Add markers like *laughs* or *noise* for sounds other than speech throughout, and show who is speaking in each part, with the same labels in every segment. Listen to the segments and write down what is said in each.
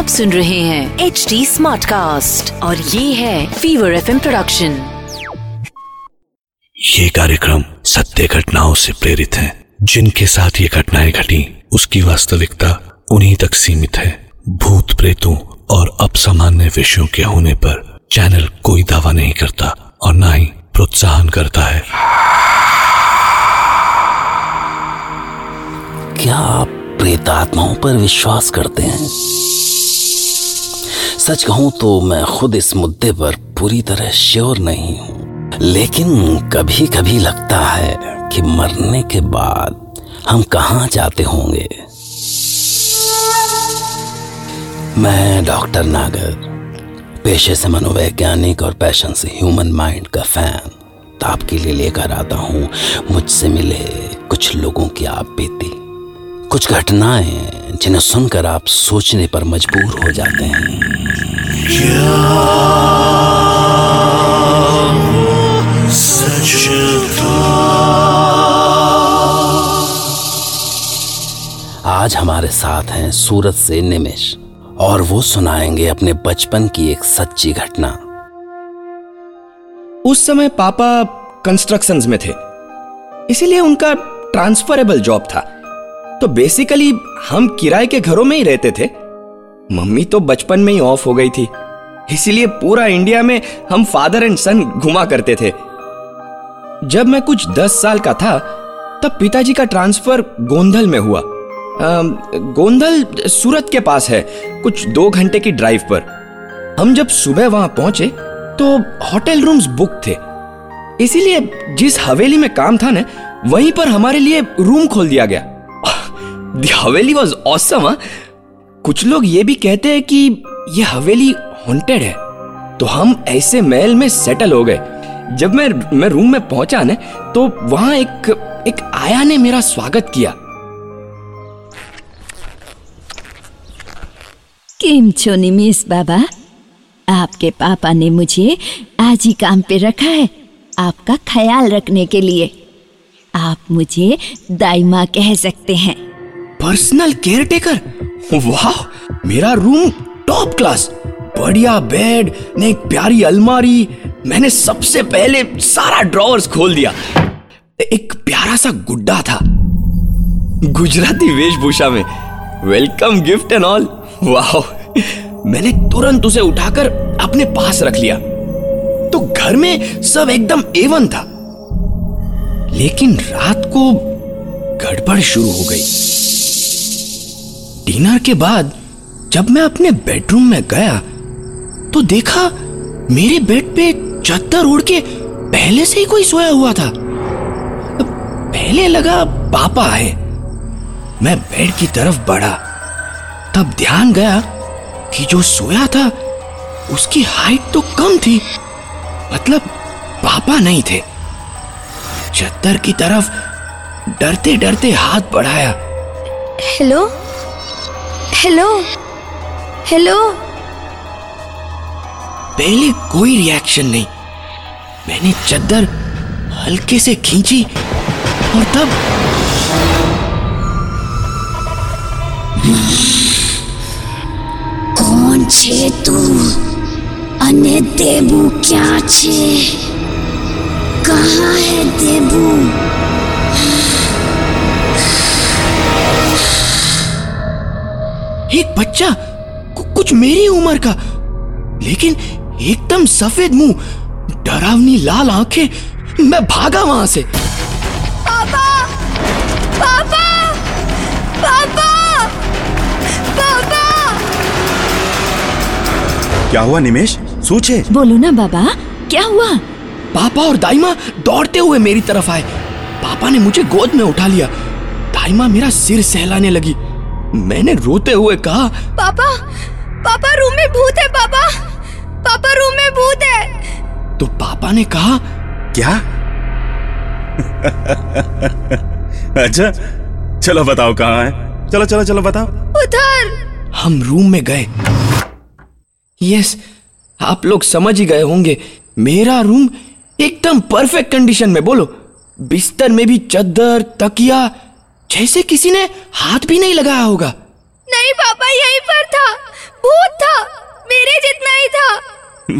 Speaker 1: आप सुन रहे हैं एच डी स्मार्ट कास्ट और ये है फीवर एफ़ प्रोडक्शन
Speaker 2: ये कार्यक्रम सत्य घटनाओं से प्रेरित है। जिनके साथ ये घटनाएँ घटी उसकी वास्तविकता उन्हीं तक सीमित है। भूत प्रेतों और अपसामान्य विषयों के होने पर चैनल कोई दावा नहीं करता और न ही प्रोत्साहन करता है।
Speaker 3: क्या आप प्रेतात्माओं पर विश्वास करते हैं? सच कहूँ तो मैं खुद इस मुद्दे पर पूरी तरह श्योर नहीं हूँ। लेकिन कभी कभी लगता है कि मरने के बाद हम कहाँ जाते होंगे। मैं डॉक्टर नागर, पेशे से मनोवैज्ञानिक और पैशन से ह्यूमन माइंड का फ़ैन। तो आपके लिए लेकर आता हूँ। मुझसे मिले कुछ लोगों की आप बीती। कुछ घटनाएँ जिन्हें सुनकर आप सोचने पर मजबूर हो जाते हैं। आज हमारे साथ हैं सूरत से निमिष और वो सुनाएँगे अपने बचपन की एक सच्ची घटना।
Speaker 4: उस समय पापा कंस्ट्रक्शंस में थे। इसीलिए उनका ट्रांसफरेबल जॉब था। तो बेसिकली हम किराए के घरों में ही रहते थे। मम्मी तो बचपन में ही ऑफ़ हो गई थी। इसीलिए पूरा इंडिया में हम फादर एंड सन घुमा करते थे। जब मैं कुछ दस साल का था, तब पिताजी का ट्रांसफ़र गोंधल में हुआ। गोंधल सूरत के पास है, कुछ दो घंटे की ड्राइव पर। हम जब सुबह वहाँ पहुँचे तो होटल रूम्स बुक थे। इसीलिए जिस हवेली में काम था ना, वहीं पर हमारे लिए रूम खोल दिया गया। *laughs* हवेली वॉज़ ऑसम कुछ लोग ये भी कहते हैं कि ये हवेली हॉन्टेड है। तो हम ऐसे महल में सेटल हो गए। जब मैं मैं रूम में पहुँचा ना तो वहाँ एक एक आया ने मेरा स्वागत किया।
Speaker 5: केम छो निमेश बाबा? आपके पापा ने मुझे आज ही काम पे रखा है आपका ख्याल रखने के लिए। आप मुझे दाइमा कह सकते हैं।
Speaker 4: पर्सनल केयर टेकर वाह, मेरा रूम टॉप क्लास बढ़िया बेड ने एक प्यारी अलमारी। मैंने सबसे पहले सारा ड्रॉवर्स खोल दिया। एक प्यारा सा गुड्डा था। गुजराती वेशभूषा में। वेलकम गिफ्ट एंड ऑल वाह, मैंने तुरंत उसे उठाकर अपने पास रख लिया। तो घर में सब एकदम एवन था। लेकिन रात को गड़बड़ शुरू हो गई। डिनर के बाद जब मैं अपने बेडरूम में गया तो देखा मेरे बेड पे चद्दर उड़ के पहले से ही कोई सोया हुआ था। पहले लगा पापा है। मैं बेड की तरफ़ बढ़ा, तब ध्यान गया कि जो सोया था, उसकी हाइट तो कम थी मतलब पापा नहीं थे। चद्दर की तरफ़ डरते डरते हाथ बढ़ाया।
Speaker 6: हेलो? हेलो हेलो
Speaker 4: पहले कोई रिएक्शन नहीं। मैंने चद्दर हल्के से खींची और तब
Speaker 6: कौन छे तू? अने देबू क्या छे? कहाँ है देबू?
Speaker 4: एक बच्चा कुछ मेरी उम्र का। लेकिन एकदम सफ़ेद मुँह डरावनी लाल आँखें मैं भागा वहाँ से।
Speaker 6: पापा! पापा! पापा! पापा!
Speaker 7: क्या हुआ निमेश? सोचे
Speaker 5: बोलो ना बाबा क्या हुआ?
Speaker 4: पापा और दाइमा दौड़ते हुए मेरी तरफ़ आए। पापा ने मुझे गोद में उठा लिया। दाइमा मेरा सिर सहलाने लगी। मैंने रोते हुए कहा
Speaker 6: पापा पापा रूम में भूत है पापा। पापा रूम में भूत है।
Speaker 4: तो पापा ने कहा
Speaker 7: क्या? अच्छा चलो बताओ कहाँ है? चलो चलो चलो बताओ।
Speaker 6: उधर।
Speaker 4: हम रूम में गए। यस आप लोग समझ ही गए होंगे। मेरा रूम एकदम परफेक्ट कंडीशन में बोलो। बिस्तर में भी चद्दर तकिया जैसे किसी ने हाथ भी नहीं लगाया होगा।
Speaker 6: नहीं पापा यहीं पर था। भूत था। मेरे जितना ही था।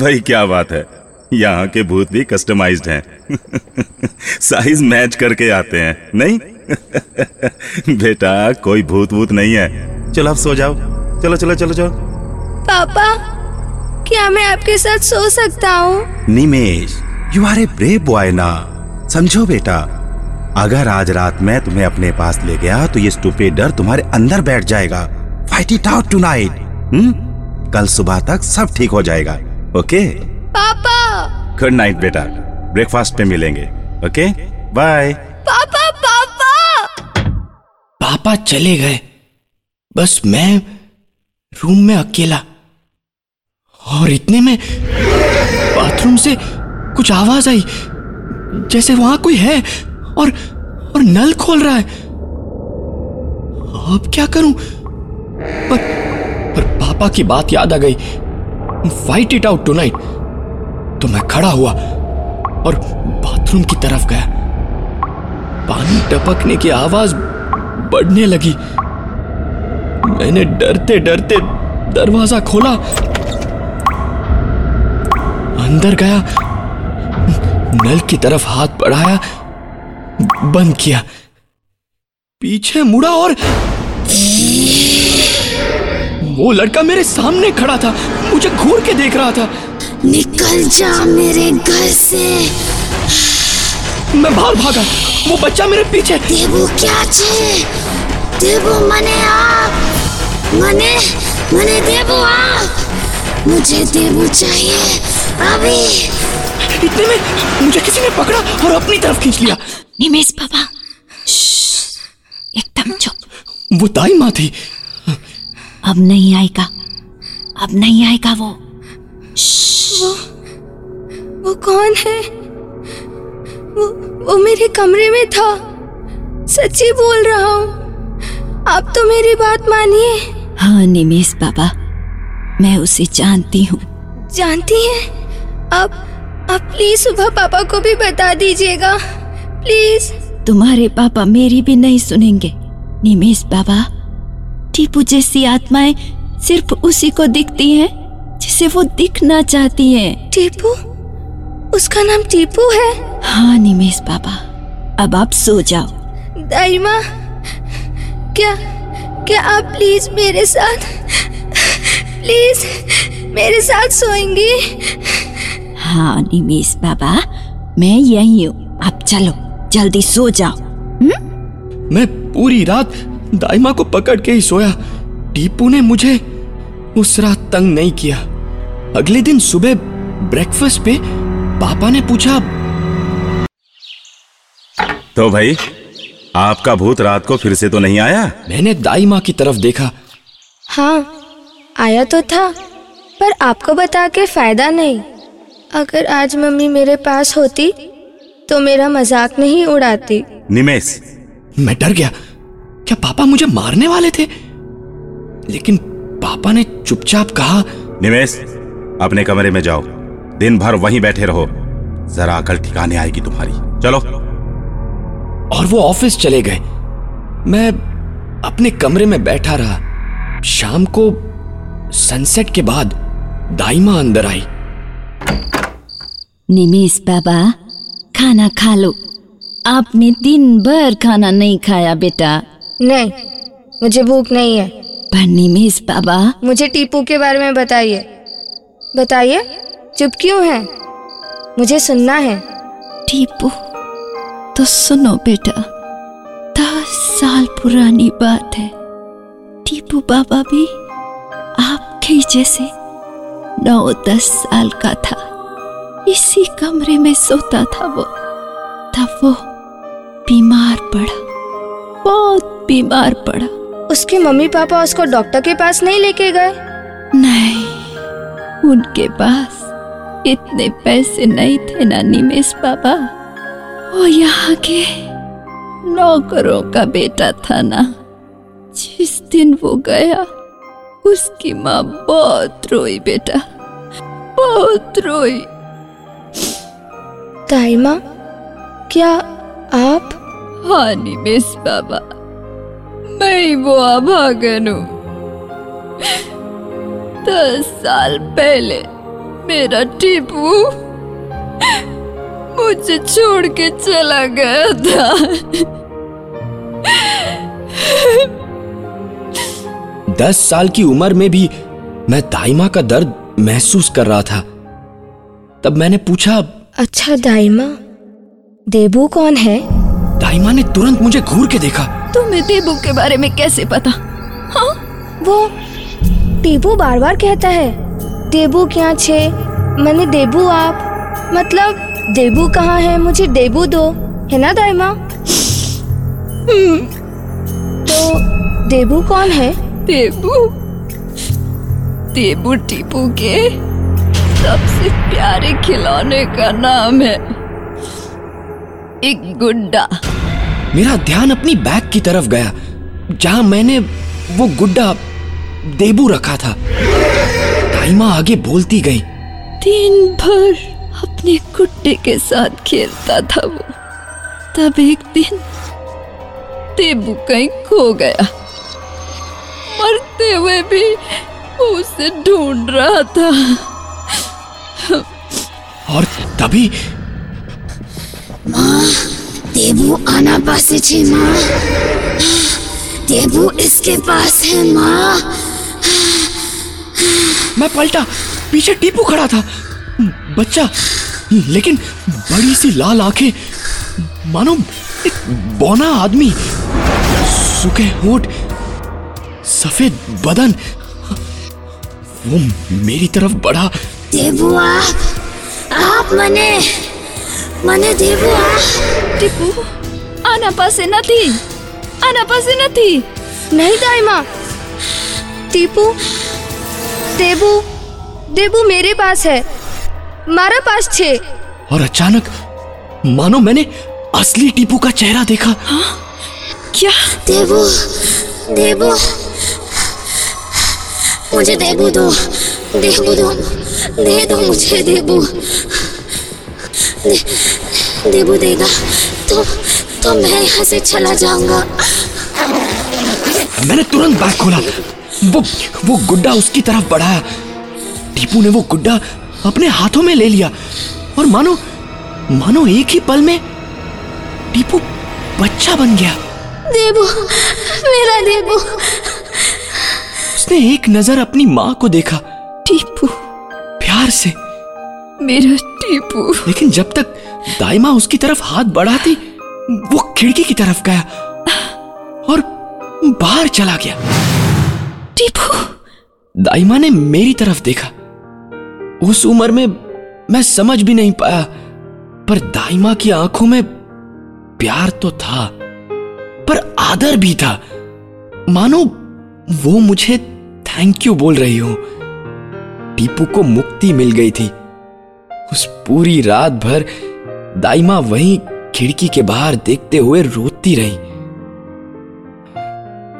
Speaker 7: भाई क्या बात है। यहाँ के भूत भी कस्टमाइज्ड हैं। साइज़ मैच करके आते हैं नहीं? बेटा कोई भूत भूत नहीं है। चलो अब सो जाओ। चलो चलो चलो चलो।
Speaker 6: पापा क्या मैं आपके साथ सो सकता हूँ?
Speaker 7: Nimesh you are a brave boy ना। समझो बेटा। अगर आज रात में तुम्हें अपने पास ले गया तो ये स्टूपिड डर तुम्हारे अंदर बैठ जाएगा। Fight it out tonight hmm? कल सुबह तक सब ठीक हो जाएगा ओके
Speaker 6: पापा!
Speaker 7: गुड नाइट बेटा। ब्रेकफास्ट पे मिलेंगे ओके बाय
Speaker 6: पापा पापा!
Speaker 4: पापा चले गए। बस मैं रूम में अकेला। और इतने में बाथरूम से कुछ आवाज़ आई जैसे वहाँ कोई है। और और नल खोल रहा है। अब क्या करूँ? पर पर पापा की बात याद आ गई। फाइट इट आउट टुनाइट तो मैं खड़ा हुआ और बाथरूम की तरफ़ गया। पानी टपकने की आवाज़ बढ़ने लगी। मैंने डरते डरते दरवाज़ा खोला। अंदर गया। नल की तरफ़ हाथ बढ़ाया। बंद किया। पीछे मुड़ा और वो लड़का मेरे सामने खड़ा था। मुझे घूर के देख रहा था।
Speaker 8: निकल जा मेरे घर से।
Speaker 4: मैं बाहर भागा। वो बच्चा मेरे पीछे।
Speaker 8: देवू क्या छे? देवू मने आ। मने मने देवू आ। मुझे देवू चाहिए। अभी।
Speaker 4: इतने में मुझे किसी ने पकड़ा और अपनी तरफ़ खींच लिया।
Speaker 5: निमेश बाबा। श्श्श, एकदम चुप।
Speaker 4: वो दाई माँ थी।
Speaker 5: अब नहीं आएगा। अब नहीं आएगा वो।
Speaker 6: वो कौन है? वो वो मेरे कमरे में था। सच्ची बोल रहा हूँ। आप तो मेरी बात मानिए।
Speaker 5: हाँ निमेश बाबा। मैं उसे जानती हूँ।
Speaker 6: जानती हैं? आप आप प्लीज़ सुबह पापा को भी बता दीजिएगा। प्लीज़।
Speaker 5: तुम्हारे पापा मेरी भी नहीं सुनेंगे। निमेश बाबा टीपू जैसी आत्माएँ सिर्फ़ उसी को दिखती हैं जिसे वो दिखना चाहती हैं।
Speaker 6: टीपू? उसका नाम टीपू है?
Speaker 5: हाँ निमेश बाबा। अब आप सो जाओ।
Speaker 6: दाई माँ क्या क्या आप प्लीज़ मेरे साथ प्लीज़ मेरे साथ सोएँगी?
Speaker 5: हाँ निमेश बाबा मैं यही हूँ। अब चलो। जल्दी सो जाओ। हुँ?
Speaker 4: मैं पूरी रात दाइमा को पकड़ के ही सोया। टीपू ने मुझे उस रात तंग नहीं किया। अगले दिन सुबह ब्रेकफास्ट पे पापा ने पूछा
Speaker 7: तो भाई आपका भूत रात को फिर से तो नहीं आया?
Speaker 4: मैंने दाई माँ की तरफ़ देखा।
Speaker 6: हाँ आया तो था पर आपको बता के फ़ायदा नहीं। अगर आज मम्मी मेरे पास होती तो मेरा मज़ाक नहीं उड़ाती।
Speaker 7: निमेश।
Speaker 4: मैं डर गया। क्या पापा मुझे मारने वाले थे? लेकिन पापा ने चुपचाप कहा
Speaker 7: निमेश अपने कमरे में जाओ। दिन भर वहीं बैठे रहो। जरा अकल ठिकाने आएगी तुम्हारी। चलो।
Speaker 4: और वो ऑफ़िस चले गए। मैं अपने कमरे में बैठा रहा। शाम को सनसेट के बाद दाइमा अंदर आई।
Speaker 5: निमेश बाबा खाना खा लो। आपने दिन भर खाना नहीं खाया बेटा।
Speaker 6: नहीं मुझे भूख नहीं है।
Speaker 5: पर निमेश बाबा।
Speaker 6: मुझे टीपू के बारे में बताइए। बताइए चुप क्यों है? मुझे सुनना है।
Speaker 5: टीपू तो सुनो बेटा। दस साल पुरानी बात है। टीपू बाबा भी आपके जैसे नौ दस साल का था। इसी कमरे में सोता था वो। तब वो बीमार पड़ा बहुत बीमार पड़ा।
Speaker 6: उसके मम्मी पापा उसको डॉक्टर के पास नहीं लेके गए?
Speaker 5: नहीं उनके पास इतने पैसे नहीं थे ना निमेश बाबा वो यहाँ के नौकरों का बेटा था ना जिस दिन वो गया उसकी माँ बहुत रोई बेटा बहुत रोई।
Speaker 6: दाइमा क्या आप?
Speaker 5: हाँ निमेश बाबा मैं ही वो अभागन हूँ। दस साल पहले मेरा टीपू मुझे छोड़ के चला गया था।
Speaker 4: दस साल की उम्र में भी मैं दाइमा का दर्द महसूस कर रहा था। तब मैंने पूछा
Speaker 6: अच्छा दाइमा। देबू कौन है?
Speaker 4: दाइमा ने तुरंत मुझे घूर के देखा।
Speaker 5: तुम्हें देबू के बारे में कैसे पता? हाँ?
Speaker 6: वो टीबू बार बार कहता है देबू क्या छे? मैंने देबू आप। मतलब देबू कहाँ है? मुझे देबू दो। है ना दाइमा? हम्म, तो देबू कौन है?
Speaker 5: देबू? देबू टीपू के? सबसे प्यारे खिलौने का नाम है एक गुड्डा।
Speaker 4: मेरा ध्यान अपनी बैग की तरफ़ गया जहाँ मैंने वो गुड्डा देबू रखा था। दाइमा आगे बोलती गई
Speaker 5: दिन भर अपने गुड्डे के साथ खेलता था वो। तब एक दिन देबू कहीं खो गया। मरते हुए भी वो उसे ढूंढ रहा था।
Speaker 4: और तभी
Speaker 8: देबू आना पासे छे माँ। देबू इसके पास है माँ।
Speaker 4: मैं पलटा पीछे टीपू खड़ा था। बच्चा लेकिन बड़ी सी लाल आँखें। मानो एक बौना आदमी। सूखे होठ सफ़ेद बदन। वो मेरी तरफ़ बढ़ा।
Speaker 8: देबू आप आप मने મને દેવો આ
Speaker 5: ટીપુ આના પાસે નથી આના પાસે નથી
Speaker 6: नहीं दाइमा टीपू देबू देबू मेरे पास है मारा पास छे
Speaker 4: और अचानक मानो मैंने असली टीपू का चेहरा देखा
Speaker 5: क्या
Speaker 8: देबू देबू मुझे देबू दो देबू दो दे दो मुझे देबू दे, देबू देगा। तो तो मैं यहाँ से चला जाऊँगा।
Speaker 4: मैंने तुरंत बैग खोला। वो वो गुड्डा उसकी तरफ़ बढ़ाया टीपू ने वो गुड्डा अपने हाथों में ले लिया। और मानो मानो एक ही पल में टीपू बच्चा बन गया।
Speaker 8: देबू मेरा देबू
Speaker 4: उसने एक नज़र अपनी माँ को देखा।
Speaker 5: टीपू।
Speaker 4: प्यार से।
Speaker 5: मेरा टीपू।
Speaker 4: लेकिन जब तक दाइमा उसकी तरफ़ हाथ बढ़ाती वो खिड़की की तरफ़ गया और बाहर चला गया।
Speaker 5: टीपू।
Speaker 4: दाइमा ने मेरी तरफ़ देखा। उस उम्र में मैं समझ भी नहीं पाया पर दाइमा की आँखों में प्यार तो था पर आदर भी था। मानो वो मुझे थैंक यू बोल रही हो। टीपू को मुक्ति मिल गई थी। उस पूरी रात भर दाइमा वहीं खिड़की के बाहर देखते हुए रोती रही।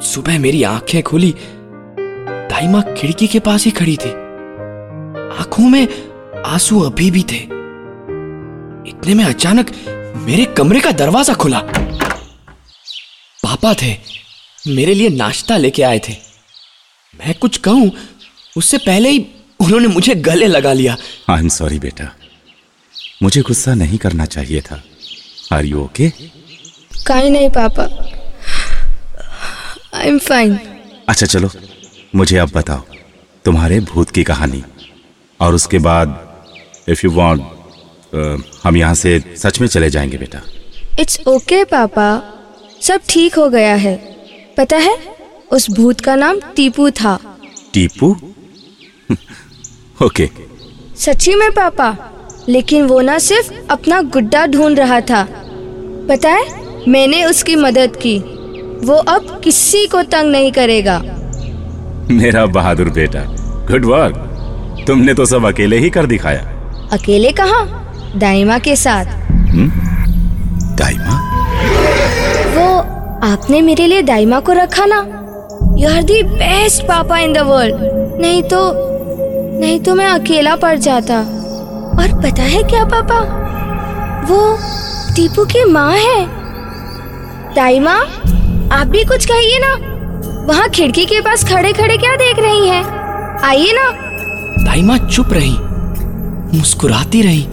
Speaker 4: सुबह मेरी आँखें खुली, दाइमा खिड़की के पास ही खड़ी थी। आँखों में आँसू अभी भी थे। इतने में अचानक मेरे कमरे का दरवाज़ा खुला। पापा थे, मेरे लिए नाश्ता लेके आए थे। मैं कुछ कहूँ, उससे पहले ही उन्होंने मुझे गले लगा लिया।
Speaker 7: आई एम सॉरी बेटा। मुझे गुस्सा नहीं करना चाहिए था। Are you okay?
Speaker 6: काहे नहीं पापा। आई एम फाइन
Speaker 7: अच्छा चलो। मुझे अब बताओ तुम्हारे भूत की कहानी। और उसके बाद इफ़ यू वांट हम यहाँ से सच में चले जाएँगे बेटा।
Speaker 6: इट्स ओके okay, पापा। सब ठीक हो गया है। पता है उस भूत का नाम टीपू था।
Speaker 7: टीपू? ओके
Speaker 6: सच्ची में पापा। लेकिन वो ना सिर्फ़ अपना गुड्डा ढूंढ रहा था। पता है मैंने उसकी मदद की। वो अब किसी को तंग नहीं करेगा।
Speaker 7: मेरा बहादुर बेटा गुड वर्क तुमने तो सब अकेले ही कर दिखाया।
Speaker 6: अकेले कहाँ? दाइमा के साथ।
Speaker 7: दाइमा?
Speaker 6: वो आपने मेरे लिए दाइमा को रखा ना? यू आर दी बेस्ट पापा इन द वर्ल्ड। नहीं तो नहीं तो मैं अकेला पड़ जाता। और पता है क्या पापा? वो टीपू की माँ है। दाइमा आप भी कुछ कहिए ना। वहाँ खिड़की के पास खड़े खड़े क्या देख रही हैं? आइए ना।
Speaker 4: दाई माँ चुप रही मुस्कुराती रही।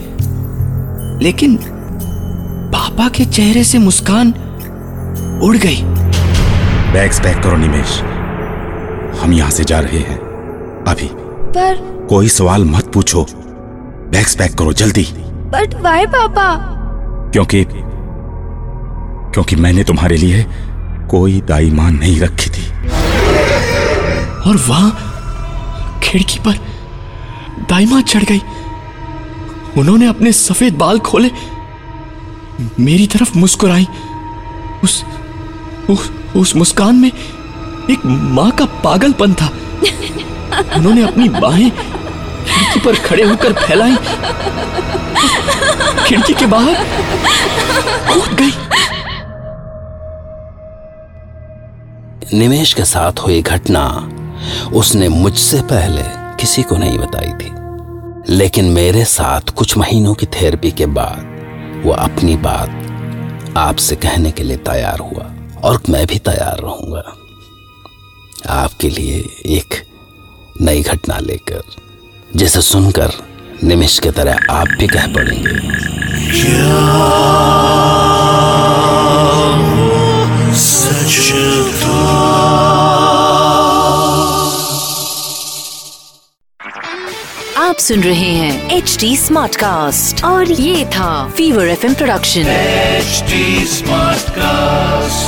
Speaker 4: लेकिन पापा के चेहरे से मुस्कान उड़ गई।
Speaker 7: बैग्स पैक करो निमेश हम यहाँ से जा रहे हैं अभी।
Speaker 6: पर
Speaker 7: कोई सवाल मत पूछो। बैग्स पैक करो जल्दी।
Speaker 6: बट वाई पापा?
Speaker 7: क्योंकि क्योंकि मैंने तुम्हारे लिए कोई दाई माँ नहीं रखी थी।
Speaker 4: और वहाँ खिड़की पर दाइमा चढ़ गई। उन्होंने अपने सफ़ेद बाल खोले। मेरी तरफ़ मुस्कुराई। उस उस, उस मुस्कान में एक माँ का पागलपन था। *laughs* उन्होंने अपनी बाहें खिड़की पर खड़े होकर फैलाई। खिड़की के बाहर कूद गई।
Speaker 3: निमेश के साथ हुई घटना उसने मुझसे पहले किसी को नहीं बताई थी। लेकिन मेरे साथ कुछ महीनों की थेरेपी के बाद वो अपनी बात आपसे कहने के लिए तैयार हुआ और मैं भी तैयार रहूँगा। आपके लिए एक नई घटना लेकर जिसे सुनकर निमिष की तरह आप भी कह पड़ेंगे
Speaker 1: आप सुन रहे हैं एच डी स्मार्ट कास्ट और ये था fever F production
Speaker 2: H smart cast